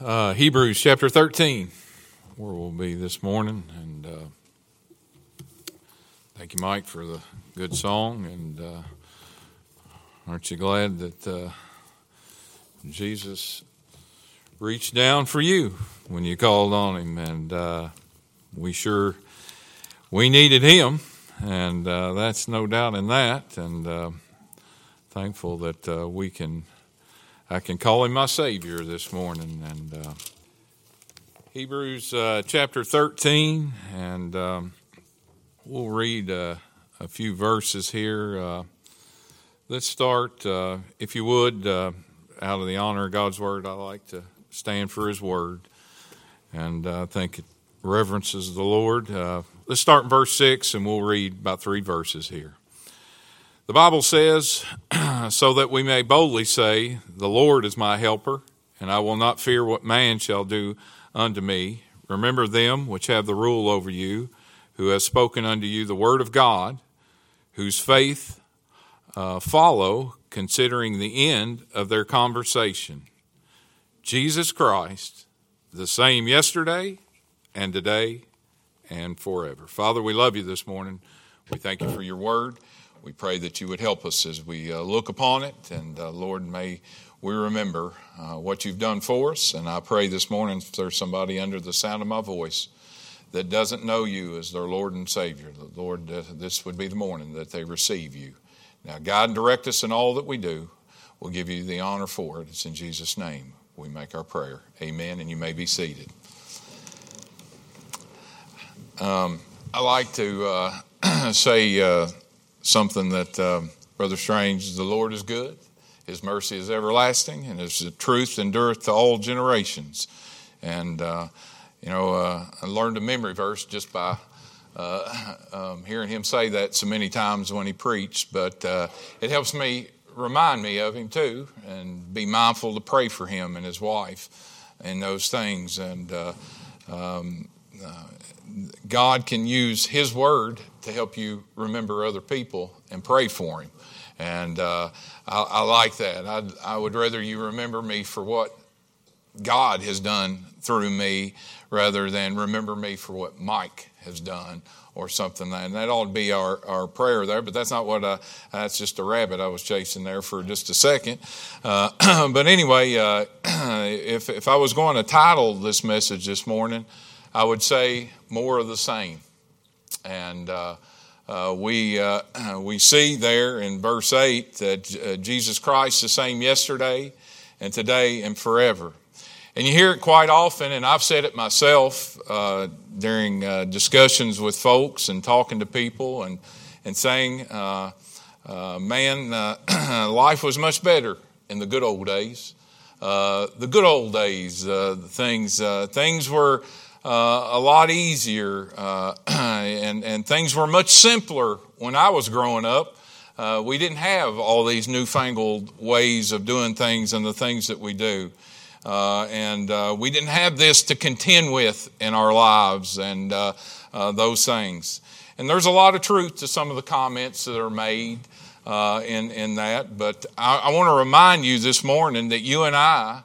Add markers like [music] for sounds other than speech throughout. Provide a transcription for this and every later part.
uh, Hebrews chapter 13, where we'll be this morning. And uh, thank you, Mike, for the good song. And uh, aren't you glad that uh, Jesus reached down for you when you called on him? And uh, we sure we needed him, and uh, that's no doubt in that. And thankful that we can I can call him my Savior this morning. And uh, Hebrews uh, chapter 13, and um, we'll read uh, a few verses here. Uh, let's start, uh, if you would, uh, out of the honor of God's Word. I like to stand for His Word, and I think it reverences the Lord. let's start in verse 6, and we'll read about three verses here. The Bible says, [clears throat] so that we may boldly say, The Lord is my helper, and I will not fear what man shall do unto me. Remember them which have the rule over you, who have spoken unto you the word of God, whose faith uh, follow, considering the end of their conversation. Jesus Christ, the same yesterday and today and forever. Father, we love you this morning. We thank you for your word we pray that you would help us as we uh, look upon it. And uh, Lord, may we remember uh, what you've done for us. And I pray this morning, if there's somebody under the sound of my voice that doesn't know you as their Lord and Savior, Lord, uh, this would be the morning that they receive you. Now, guide and direct us in all that we do. We'll give you the honor for it. It's in Jesus' name we make our prayer. Amen. And you may be seated. Um, I like to uh, [clears throat] say uh, something that um, Brother Strange, the Lord is good, His mercy is everlasting, and His truth endureth to all generations. And, uh, you know, uh, I learned a memory verse just by uh, um, hearing him say that so many times when he preached, but uh, it helps me remind me of him too and be mindful to pray for him and his wife and those things. And uh, um, uh, God can use His Word to help you remember other people and pray for Him. And uh, I, I, like that. I'd, I would rather you remember me for what God has done through me rather than remember me for what Mike has done or something. And that ought to be our, our prayer there, but that's not what I, that's just a rabbit I was chasing there for just a second. Uh, [clears throat] but anyway, uh, [clears throat] if, if I was going to title this message this morning, I would say more of the same. And uh, uh, we, uh, [clears throat] we see there in verse 8 that uh, Jesus Christ is the same yesterday and today and forever. And you hear it quite often, and I've said it myself uh, during uh, discussions with folks and talking to people and, and saying, man, [clears throat] life was much better in the good old days. the good old days, things, things were uh, a lot easier, uh, [clears throat] and, and things were much simpler when I was growing up. Uh, we didn't have all these newfangled ways of doing things and the things that we do. Uh, and uh, we didn't have this to contend with in our lives and uh, those things. And there's a lot of truth to some of the comments that are made in, in that. But I, I want to remind you this morning that you and I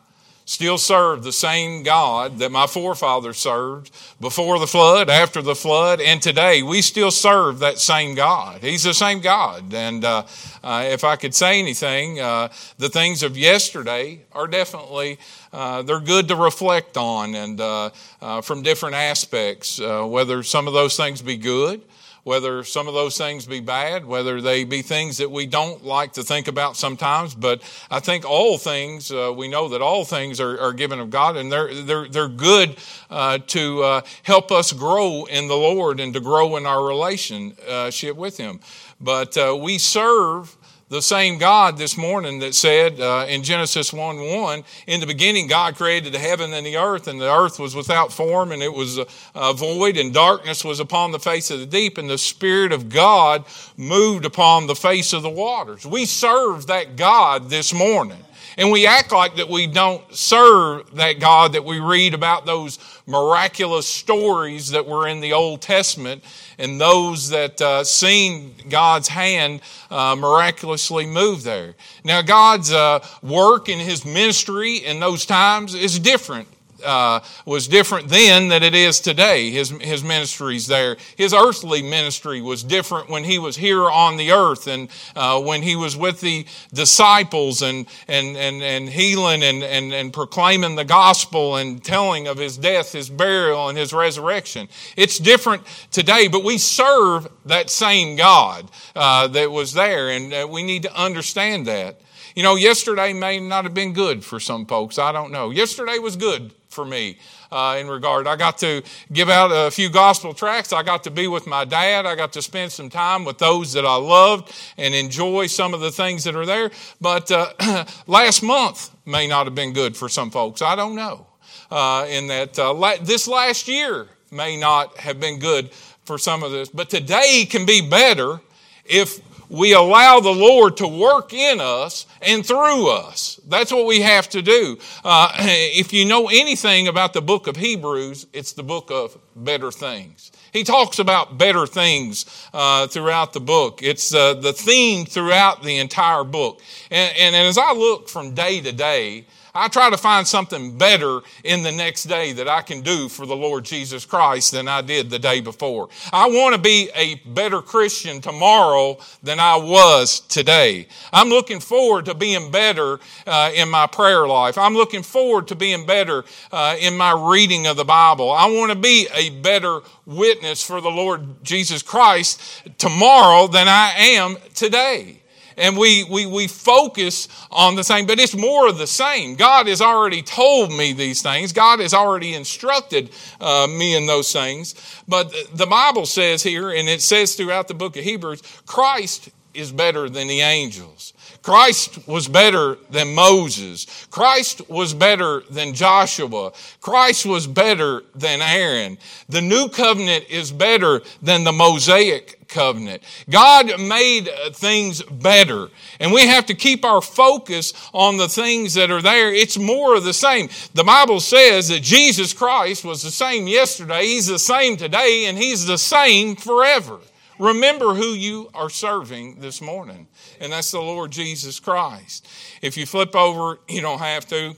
still serve the same God that my forefathers served before the flood, after the flood, and today. We still serve that same God. He's the same God. And uh, uh, if I could say anything, uh, the things of yesterday are definitely. Uh, they're good to reflect on and uh, uh, from different aspects, whether some of those things be good whether some of those things be bad, whether they be things that we don't like to think about sometimes. But I think all things, uh, we know that all things are, are, given of God, and they're they're they're good uh, to uh, help us grow in the Lord and to grow in our relationship with Him. But uh, we serve the same God this morning that said uh, in Genesis 1 1, in the beginning God created the heaven and the earth, and the earth was without form, and it was uh, void, and darkness was upon the face of the deep, and the Spirit of God moved upon the face of the waters. We serve that God this morning. And we act like that we don't serve that God that we read about those miraculous stories that were in the Old Testament and those that uh, seen God's hand uh, miraculously move there. Now, God's uh, work in His ministry in those times is different uh, was different then than it is today. His, his ministries there. His earthly ministry was different when he was here on the earth and uh, when he was with the disciples and, and, and, and healing and, and, and proclaiming the gospel and telling of his death, his burial, and his resurrection. It's different today, but we serve that same God uh, that was there, and uh, we need to understand that. You know, yesterday may not have been good for some folks. I don't know. Yesterday was good for me uh, in regard. I got to give out a few gospel tracts. I got to be with my dad. I got to spend some time with those that I loved and enjoy some of the things that are there. But uh, [clears throat] last month may not have been good for some folks. I don't know. Uh, in that uh, la- this last year may not have been good for some of this, but today can be better if we allow the Lord to work in us and through us. That's what we have to do. Uh, [clears throat] if you know anything about the book of Hebrews, it's the book of better things. He talks about better things uh, throughout the book. It's uh, the theme throughout the entire book. And, and, and as I look from day to day, I try to find something better in the next day that I can do for the Lord Jesus Christ than I did the day before. I want to be a better Christian tomorrow than I was today. I'm looking forward to being better uh, in my prayer life. I'm looking forward to being better uh, in my reading of the Bible. I want to be a better witness for the Lord Jesus Christ tomorrow than I am today and we, we, we focus on the same, but it's more of the same. God has already told me these things. God has already instructed uh, me in those things. But the Bible says here, and it says throughout the book of Hebrews, Christ is better than the angels. Christ was better than Moses. Christ was better than Joshua. Christ was better than Aaron. The new covenant is better than the Mosaic covenant. God made uh, things better, and we have to keep our focus on the things that are there. It's more of the same. The Bible says that Jesus Christ was the same yesterday, He's the same today, and He's the same forever. Remember who you are serving this morning, and that's the Lord Jesus Christ. If you flip over, you don't have to.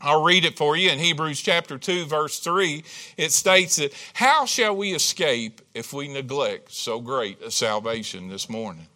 I'll read it for you in Hebrews chapter 2, verse 3. It states that, How shall we escape if we neglect so great a salvation this morning?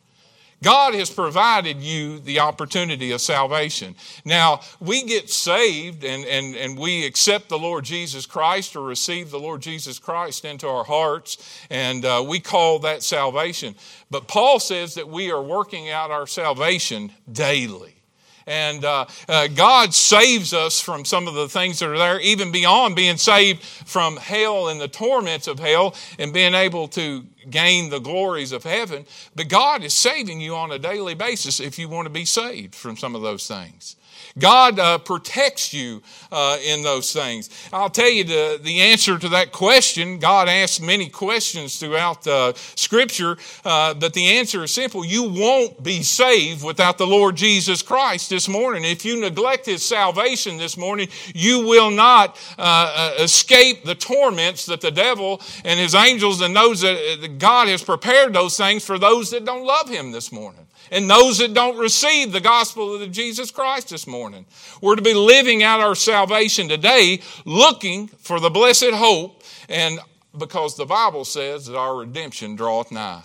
God has provided you the opportunity of salvation. Now, we get saved and, and, and we accept the Lord Jesus Christ or receive the Lord Jesus Christ into our hearts, and uh, we call that salvation. But Paul says that we are working out our salvation daily. And uh, uh, God saves us from some of the things that are there, even beyond being saved from hell and the torments of hell and being able to gain the glories of heaven. But God is saving you on a daily basis if you want to be saved from some of those things. God uh, protects you uh, in those things. I'll tell you the, the answer to that question. God asks many questions throughout the Scripture, uh, but the answer is simple. You won't be saved without the Lord Jesus Christ this morning. If you neglect His salvation this morning, you will not uh, uh, escape the torments that the devil and his angels and those that God has prepared those things for those that don't love Him this morning and those that don't receive the gospel of Jesus Christ this morning. We're to be living out our salvation today, looking for the blessed hope, and because the Bible says that our redemption draweth nigh.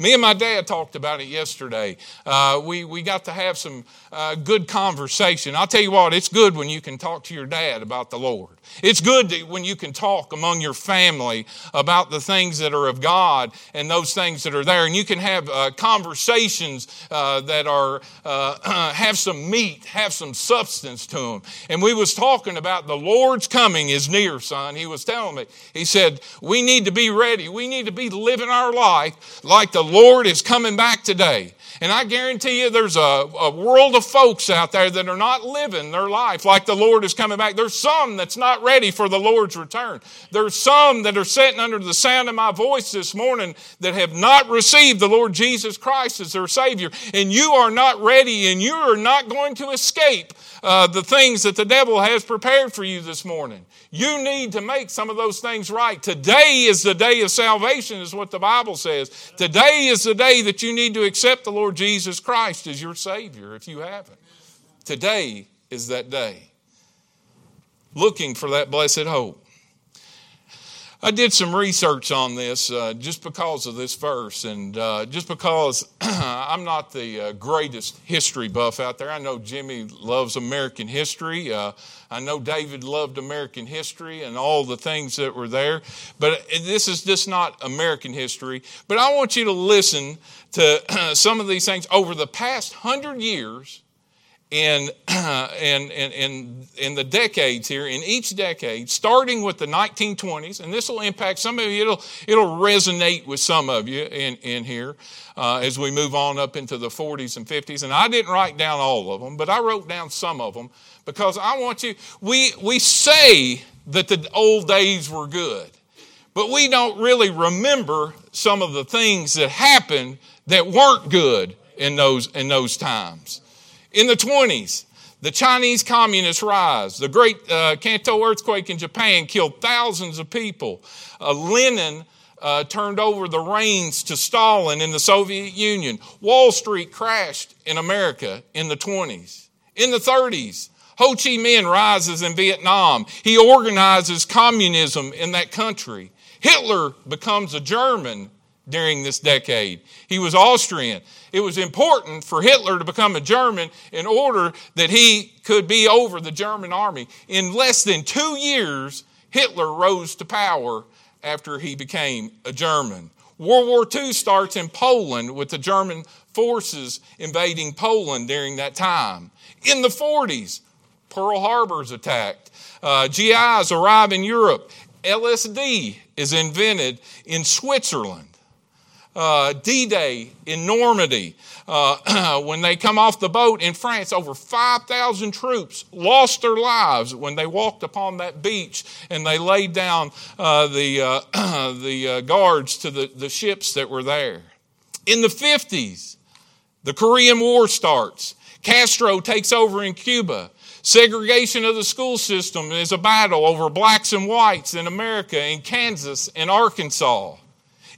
Me and my dad talked about it yesterday. Uh, we, we got to have some uh, good conversation. I'll tell you what, it's good when you can talk to your dad about the Lord. It's good when you can talk among your family about the things that are of God and those things that are there. And you can have uh, conversations uh, that are uh, [clears throat] have some meat, have some substance to them. And we was talking about the Lord's coming is near, son. He was telling me. He said we need to be ready. We need to be living our life like the Lord is coming back today. And I guarantee you there's a, a, world of folks out there that are not living their life like the Lord is coming back. There's some that's not ready for the Lord's return. There's some that are sitting under the sound of my voice this morning that have not received the Lord Jesus Christ as their Savior. And you are not ready and you are not going to escape uh, the things that the devil has prepared for you this morning. You need to make some of those things right. Today is the day of salvation, is what the Bible says. Today is the day that you need to accept the Lord Jesus Christ as your Savior if you haven't. Today is that day. looking for that blessed hope. I did some research on this uh, just because of this verse, and uh, just because [clears throat] I'm not the uh, greatest history buff out there. I know Jimmy loves American history. Uh, I know David loved American history and all the things that were there. But this is just not American history. But I want you to listen to [clears throat] some of these things over the past hundred years [clears throat] in, in, in, in, the decades here, in each decade, starting with the 1920s, and this will impact some of you, it'll, it'll resonate with some of you in, in here uh, as we move on up into the 40s and 50s. And I didn't write down all of them, but I wrote down some of them because I want you, we, we say that the old days were good, but we don't really remember some of the things that happened that weren't good in those, in those times. In the 20s, the Chinese communists rise. The great uh, Kanto earthquake in Japan killed thousands of people. Uh, Lenin uh, turned over the reins to Stalin in the Soviet Union. Wall Street crashed in America in the 20s. In the 30s, Ho Chi Minh rises in Vietnam. He organizes communism in that country. Hitler becomes a German during this decade. He was Austrian. It was important for Hitler to become a German in order that he could be over the German army. In less than two years, Hitler rose to power after he became a German. World War II starts in Poland with the German forces invading Poland during that time. In the 40s, Pearl Harbor is attacked. Uh, GIs arrive in Europe. LSD is invented in Switzerland uh, D Day in Normandy. Uh, [clears throat] when they come off the boat in France, over 5,000 troops lost their lives when they walked upon that beach and they laid down uh, the, uh, [clears throat] the uh, guards to the, the ships that were there. In the 50s, the Korean War starts. Castro takes over in Cuba. Segregation of the school system is a battle over blacks and whites in America, in Kansas, in Arkansas.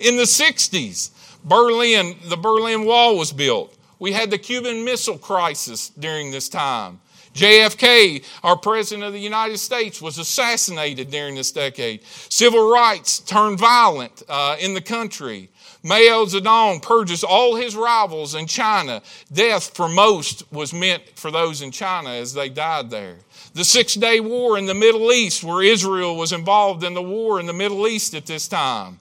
In the 60s, Berlin, the Berlin Wall was built. We had the Cuban Missile Crisis during this time. JFK, our President of the United States, was assassinated during this decade. Civil rights turned violent uh, in the country. Mao Zedong purges all his rivals in China. Death for most was meant for those in China as they died there. The Six Day War in the Middle East, where Israel was involved in the war in the Middle East at this time.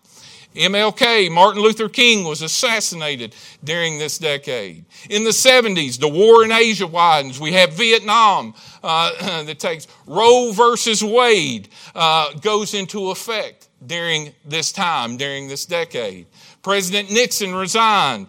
MLK, Martin Luther King, was assassinated during this decade. In the 70s, the war in Asia widens. We have Vietnam uh, [clears throat] that takes Roe versus Wade uh, goes into effect during this time, during this decade. President Nixon resigned.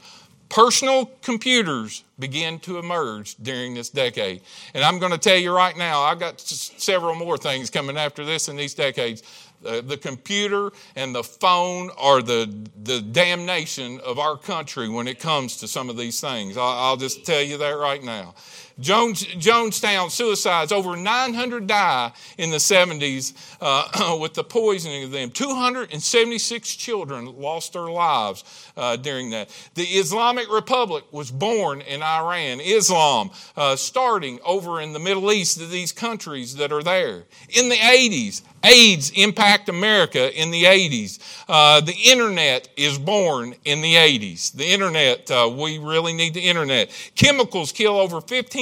Personal computers begin to emerge during this decade. And I'm going to tell you right now, I've got several more things coming after this in these decades uh, the computer and the phone are the, the damnation of our country when it comes to some of these things. I'll, I'll just tell you that right now. Jones, Jonestown suicides, over 900 die in the 70s uh, [clears throat] with the poisoning of them. 276 children lost their lives uh, during that. The Islamic Republic was born in Iran. Islam uh, starting over in the Middle East, these countries that are there. In the 80s, AIDS impact America in the 80s. Uh, the internet is born in the 80s. The internet, uh, we really need the internet. Chemicals kill over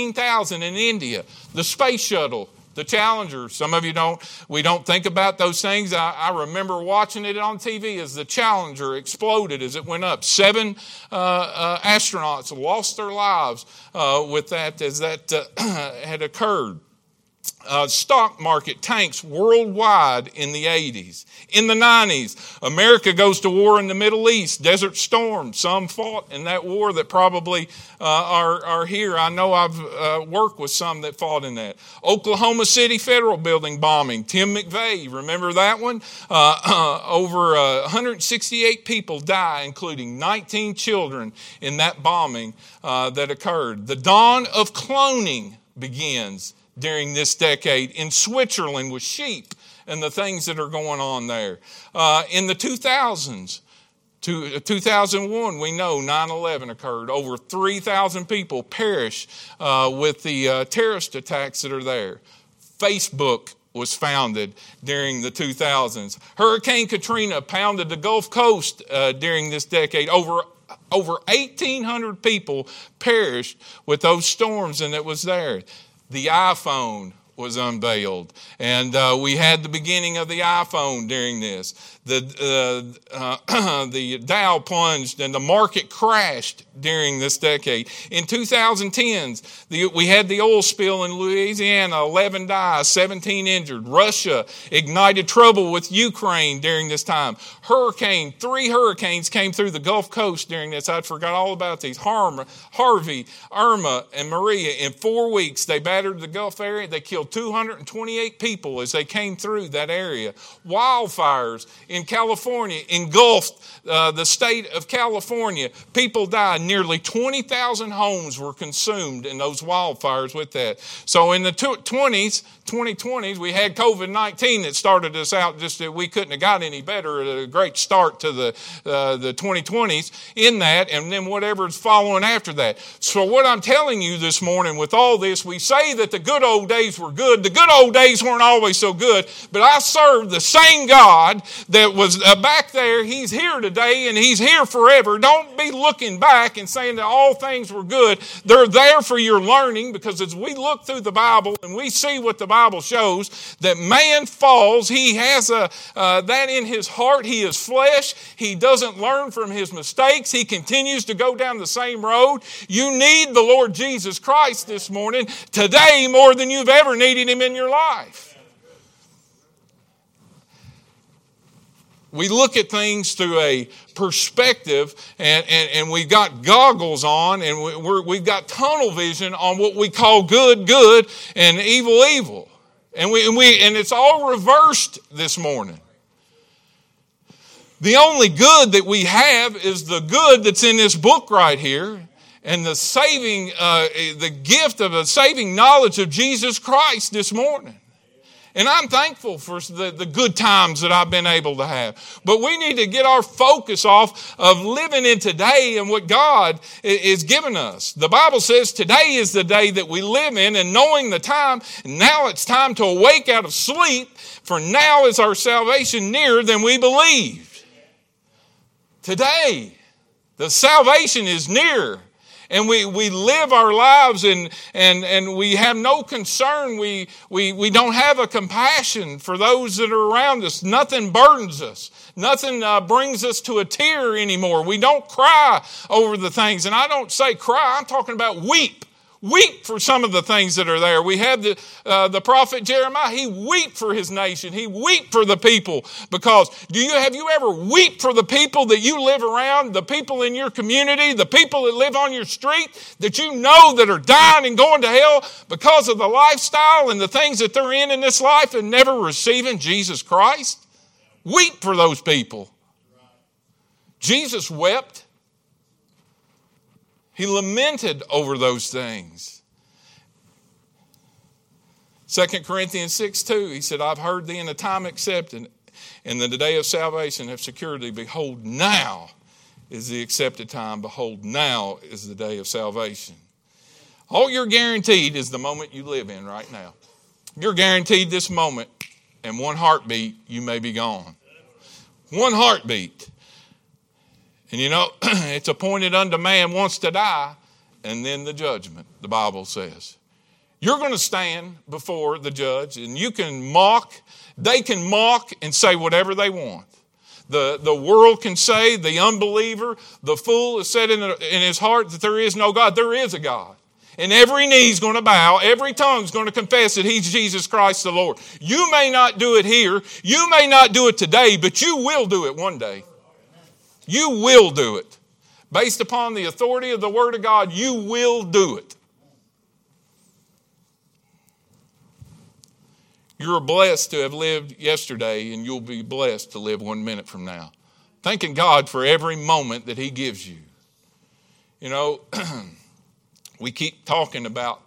15,000 in India. The space shuttle, the Challenger. Some of you don't, we don't think about those things. I, I remember watching it on TV as the Challenger exploded as it went up. Seven uh, uh astronauts lost their lives uh, with that as that uh, [clears throat] had occurred uh, stock market tanks worldwide in the 80s. In the 90s, America goes to war in the Middle East, Desert Storm. Some fought in that war that probably uh, are, are here. I know I've uh, worked with some that fought in that. Oklahoma City Federal Building bombing, Tim McVeigh, remember that one? Uh, [clears throat] over 168 uh, people die, including 19 children in that bombing uh, that occurred. The dawn of cloning begins during this decade in Switzerland with sheep and the things that are going on there. Uh, in the 2000s, to 2001, we know 9 11 occurred. Over 3,000 people perish uh, with the uh, terrorist attacks that are there. Facebook was founded during the 2000s. Hurricane Katrina pounded the Gulf Coast uh, during this decade. Over over 1,800 people perished with those storms, and it was there. The iPhone was unveiled. And uh, we had the beginning of the iPhone during this. The, uh, uh, [clears throat] the Dow plunged and the market crashed during this decade. In 2010s, the, we had the oil spill in Louisiana, 11 died, 17 injured. Russia ignited trouble with Ukraine during this time. Hurricane, three hurricanes came through the Gulf Coast during this. I forgot all about these. Harvey, Irma, and Maria. In four weeks, they battered the Gulf area. They killed 228 people as they came through that area. Wildfires in California engulfed uh, the state of California. People died. Nearly 20,000 homes were consumed in those wildfires with that. So in the 20s, 2020s, we had COVID 19 that started us out just that we couldn't have got any better. A great start to the, uh, the 2020s in that, and then whatever's following after that. So, what I'm telling you this morning with all this, we say that the good old days were good. The good old days weren't always so good, but I serve the same God that was uh, back there. He's here today and He's here forever. Don't be looking back and saying that all things were good. They're there for your learning because as we look through the Bible and we see what the Bible shows that man falls. He has a, uh, that in his heart. He is flesh. He doesn't learn from his mistakes. He continues to go down the same road. You need the Lord Jesus Christ this morning, today, more than you've ever needed him in your life. we look at things through a perspective and, and, and we've got goggles on and we, we've got tunnel vision on what we call good, good and evil, evil. And, we, and, we, and it's all reversed this morning. The only good that we have is the good that's in this book right here and the saving, uh, the gift of a saving knowledge of Jesus Christ this morning. And I'm thankful for the, the good times that I've been able to have. But we need to get our focus off of living in today and what God is giving us. The Bible says today is the day that we live in, and knowing the time, now it's time to awake out of sleep, for now is our salvation nearer than we believed. Today, the salvation is near and we, we live our lives and, and, and we have no concern. We, we, we don't have a compassion for those that are around us. Nothing burdens us. Nothing uh, brings us to a tear anymore. We don't cry over the things. And I don't say cry, I'm talking about weep weep for some of the things that are there. We have the, uh, the prophet Jeremiah. He weep for his nation. He weep for the people because do you, have you ever weep for the people that you live around, the people in your community, the people that live on your street that you know that are dying and going to hell because of the lifestyle and the things that they're in in this life and never receiving Jesus Christ? Weep for those people. Jesus wept. He lamented over those things. 2 Corinthians 6 2, he said, I've heard thee in the time accepted, and in the day of salvation have secured thee. Behold, now is the accepted time. Behold, now is the day of salvation. All you're guaranteed is the moment you live in right now. You're guaranteed this moment, and one heartbeat, you may be gone. One heartbeat. And you know, [clears throat] it's appointed unto man once to die, and then the judgment, the Bible says. You're going to stand before the judge, and you can mock, they can mock and say whatever they want. The, the world can say, the unbeliever, the fool has said in, in his heart that there is no God. There is a God. And every knee is going to bow, every tongue is going to confess that He's Jesus Christ the Lord. You may not do it here, you may not do it today, but you will do it one day. You will do it. Based upon the authority of the Word of God, you will do it. You're blessed to have lived yesterday, and you'll be blessed to live one minute from now. Thanking God for every moment that He gives you. You know, [clears throat] we keep talking about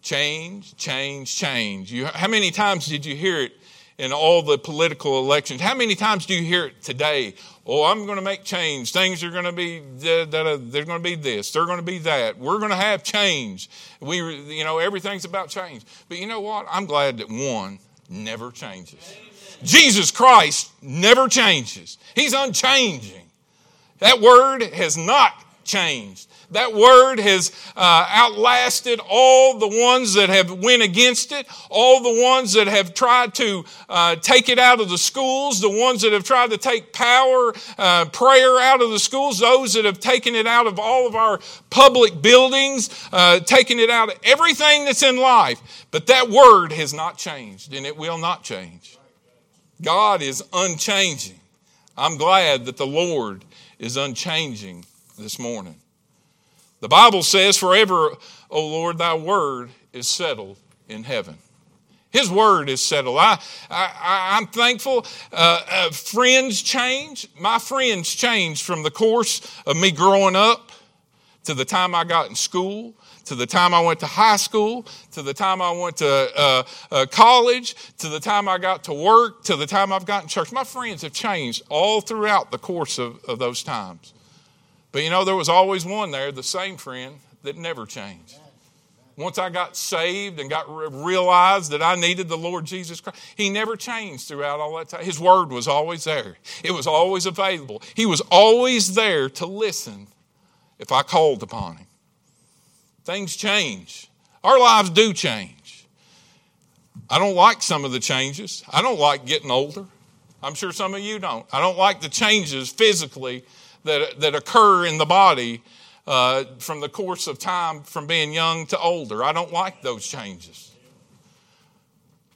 change, change, change. You, how many times did you hear it in all the political elections. How many times do you hear it today? Oh, I'm going to make change. Things are going to be, they're going to be this. They're going to be that. We're going to have change. We, you know, everything's about change. But you know what? I'm glad that one, never changes. Jesus Christ never changes. He's unchanging. That word has not changed. That word has uh, outlasted all the ones that have went against it, all the ones that have tried to uh, take it out of the schools, the ones that have tried to take power, uh, prayer out of the schools, those that have taken it out of all of our public buildings, uh, taken it out of everything that's in life. But that word has not changed, and it will not change. God is unchanging. I'm glad that the Lord is unchanging this morning. The Bible says, Forever, O Lord, thy word is settled in heaven. His word is settled. I, I, am thankful. Uh, uh, friends change. My friends changed from the course of me growing up to the time I got in school, to the time I went to high school, to the time I went to uh, uh, college, to the time I got to work, to the time I've gotten church. My friends have changed all throughout the course of, of those times. But you know, there was always one there, the same friend, that never changed. Once I got saved and got realized that I needed the Lord Jesus Christ, He never changed throughout all that time. His Word was always there. It was always available. He was always there to listen if I called upon Him. Things change. Our lives do change. I don't like some of the changes. I don't like getting older. I'm sure some of you don't. I don't like the changes physically that, that occur in the body uh, from the course of time from being young to older. I don't like those changes.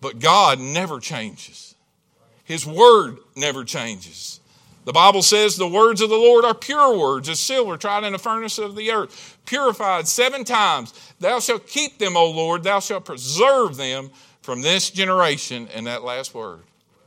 But God never changes, His Word never changes. The Bible says the words of the Lord are pure words, as silver tried in a furnace of the earth, purified seven times. Thou shalt keep them, O Lord, thou shalt preserve them from this generation. And that last word,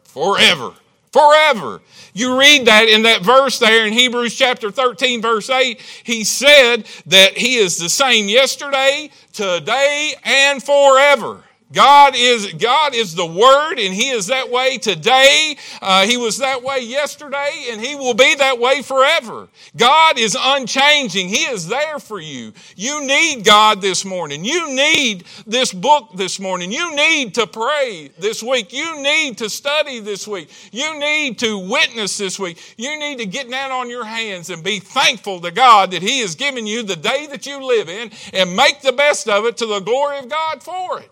forever forever. You read that in that verse there in Hebrews chapter 13, verse 8. He said that He is the same yesterday, today, and forever. God is, God is the Word, and He is that way today. Uh, he was that way yesterday, and He will be that way forever. God is unchanging. He is there for you. You need God this morning. You need this book this morning. You need to pray this week. You need to study this week. You need to witness this week. You need to get down on your hands and be thankful to God that He has given you the day that you live in and make the best of it to the glory of God for it.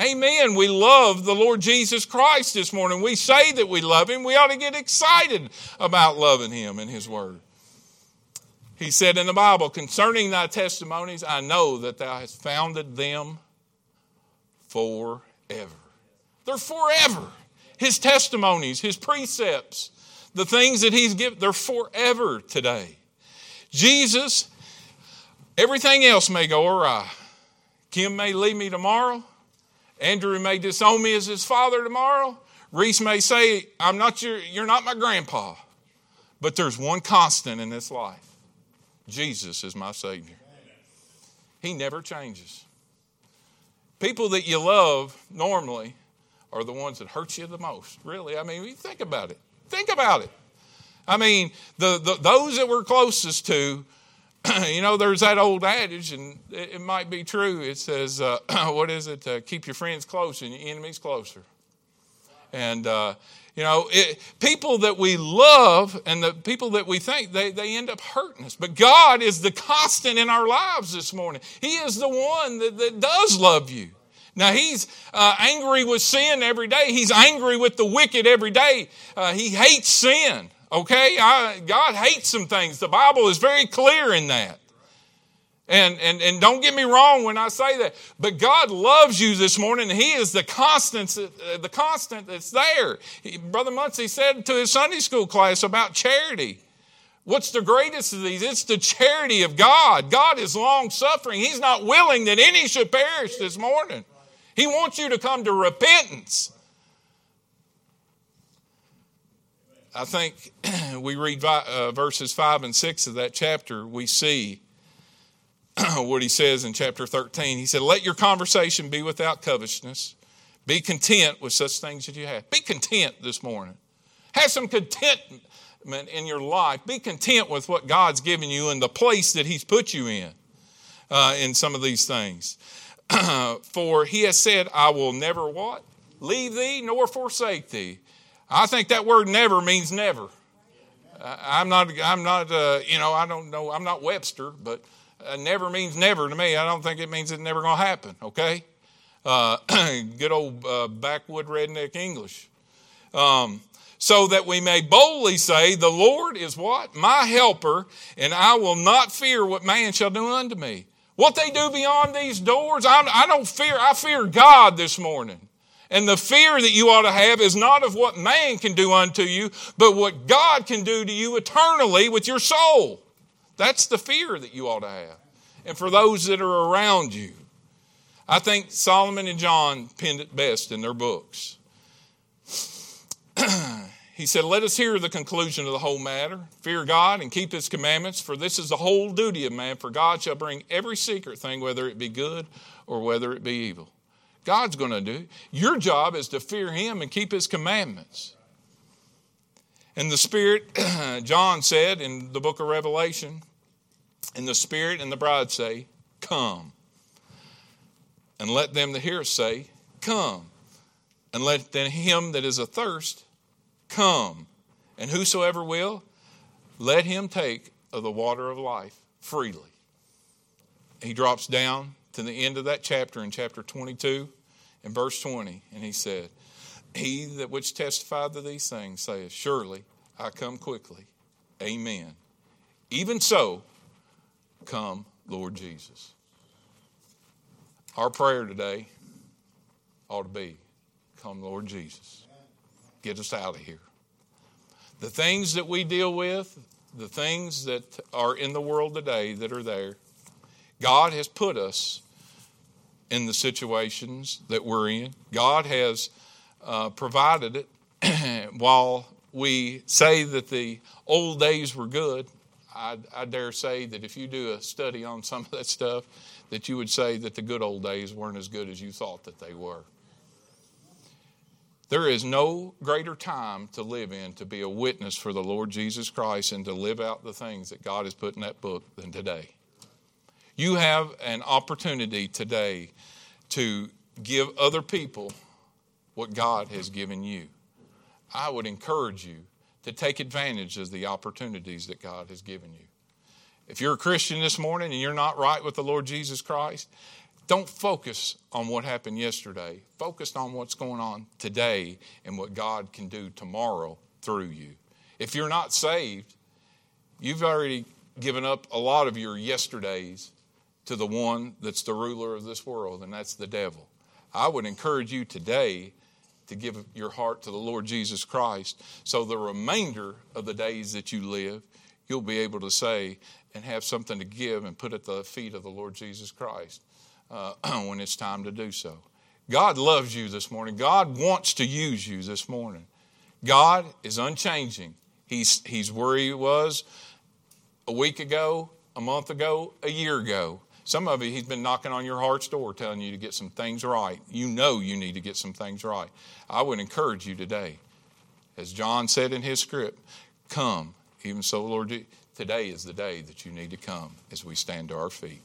Amen. We love the Lord Jesus Christ this morning. We say that we love Him. We ought to get excited about loving Him and His Word. He said in the Bible, concerning thy testimonies, I know that thou hast founded them forever. They're forever. His testimonies, His precepts, the things that He's given, they're forever today. Jesus, everything else may go awry. Kim may leave me tomorrow. Andrew may disown me as his father tomorrow. Reese may say, I'm not your, you're not my grandpa. But there's one constant in this life Jesus is my Savior. He never changes. People that you love normally are the ones that hurt you the most, really. I mean, think about it. Think about it. I mean, the, the, those that we're closest to [clears throat] you know, there's that old adage, and it, it might be true. It says, uh, [clears throat] what is it? Uh, keep your friends close and your enemies closer. And, uh, you know, it, people that we love and the people that we think, they, they end up hurting us. But God is the constant in our lives this morning. He is the one that, that does love you. Now, he's uh, angry with sin every day. He's angry with the wicked every day. Uh, he hates sin. Okay? I, God hates some things. The Bible is very clear in that. And, and, and don't get me wrong when I say that, but God loves you this morning. He is the constant, uh, the constant that's there. He, Brother Muncie said to his Sunday school class about charity. What's the greatest of these? It's the charity of God. God is long suffering. He's not willing that any should perish this morning. He wants you to come to repentance. I think [clears throat] we read uh, verses 5 and 6 of that chapter, we see [clears throat] what he says in chapter 13. He said, Let your conversation be without covetousness. Be content with such things that you have. Be content this morning. Have some contentment in your life. Be content with what God's given you and the place that He's put you in, uh, in some of these things. [clears throat] For He has said, I will never what? leave thee nor forsake thee. I think that word never means never. I'm not, I'm not, uh, you know, I don't know, I'm not Webster, but uh, never means never to me. I don't think it means it's never going to happen, okay? Uh, [clears throat] good old uh, backwood redneck English. Um, so that we may boldly say, The Lord is what? My helper, and I will not fear what man shall do unto me. What they do beyond these doors, I'm, I do not fear. I fear God this morning. And the fear that you ought to have is not of what man can do unto you, but what God can do to you eternally with your soul. That's the fear that you ought to have. And for those that are around you, I think Solomon and John penned it best in their books. [clears throat] he said, Let us hear the conclusion of the whole matter. Fear God and keep his commandments, for this is the whole duty of man. For God shall bring every secret thing, whether it be good or whether it be evil. God's going to do. Your job is to fear Him and keep His commandments. And the Spirit, [clears throat] John said in the book of Revelation, and the Spirit and the bride say, Come. And let them that hear say, Come. And let him that is athirst come. And whosoever will, let him take of the water of life freely. He drops down to the end of that chapter in chapter 22 and verse 20, and he said, He that which testified to these things saith, Surely I come quickly. Amen. Even so, come, Lord Jesus. Our prayer today ought to be, Come, Lord Jesus. Get us out of here. The things that we deal with, the things that are in the world today that are there, God has put us in the situations that we're in. God has uh, provided it. [clears throat] While we say that the old days were good, I, I, dare say that if you do a study on some of that stuff, that you would say that the good old days weren't as good as you thought that they were. There is no greater time to live in to be a witness for the Lord Jesus Christ and to live out the things that God has put in that book than today. You have an opportunity today to give other people what God has given you. I would encourage you to take advantage of the opportunities that God has given you. If you're a Christian this morning and you're not right with the Lord Jesus Christ, don't focus on what happened yesterday. Focus on what's going on today and what God can do tomorrow through you. If you're not saved, you've already given up a lot of your yesterdays to the one that's the ruler of this world, and that's the devil. I would encourage you today to give your heart to the Lord Jesus Christ so the remainder of the days that you live, you'll be able to say and have something to give and put at the feet of the Lord Jesus Christ uh, [clears throat] when it's time to do so. God loves you this morning. God wants to use you this morning. God is unchanging. He's, he's where He was a week ago, a month ago, a year ago. Some of you, he's been knocking on your heart's door telling you to get some things right. You know you need to get some things right. I would encourage you today, as John said in his script, come. Even so, Lord, today is the day that you need to come as we stand to our feet.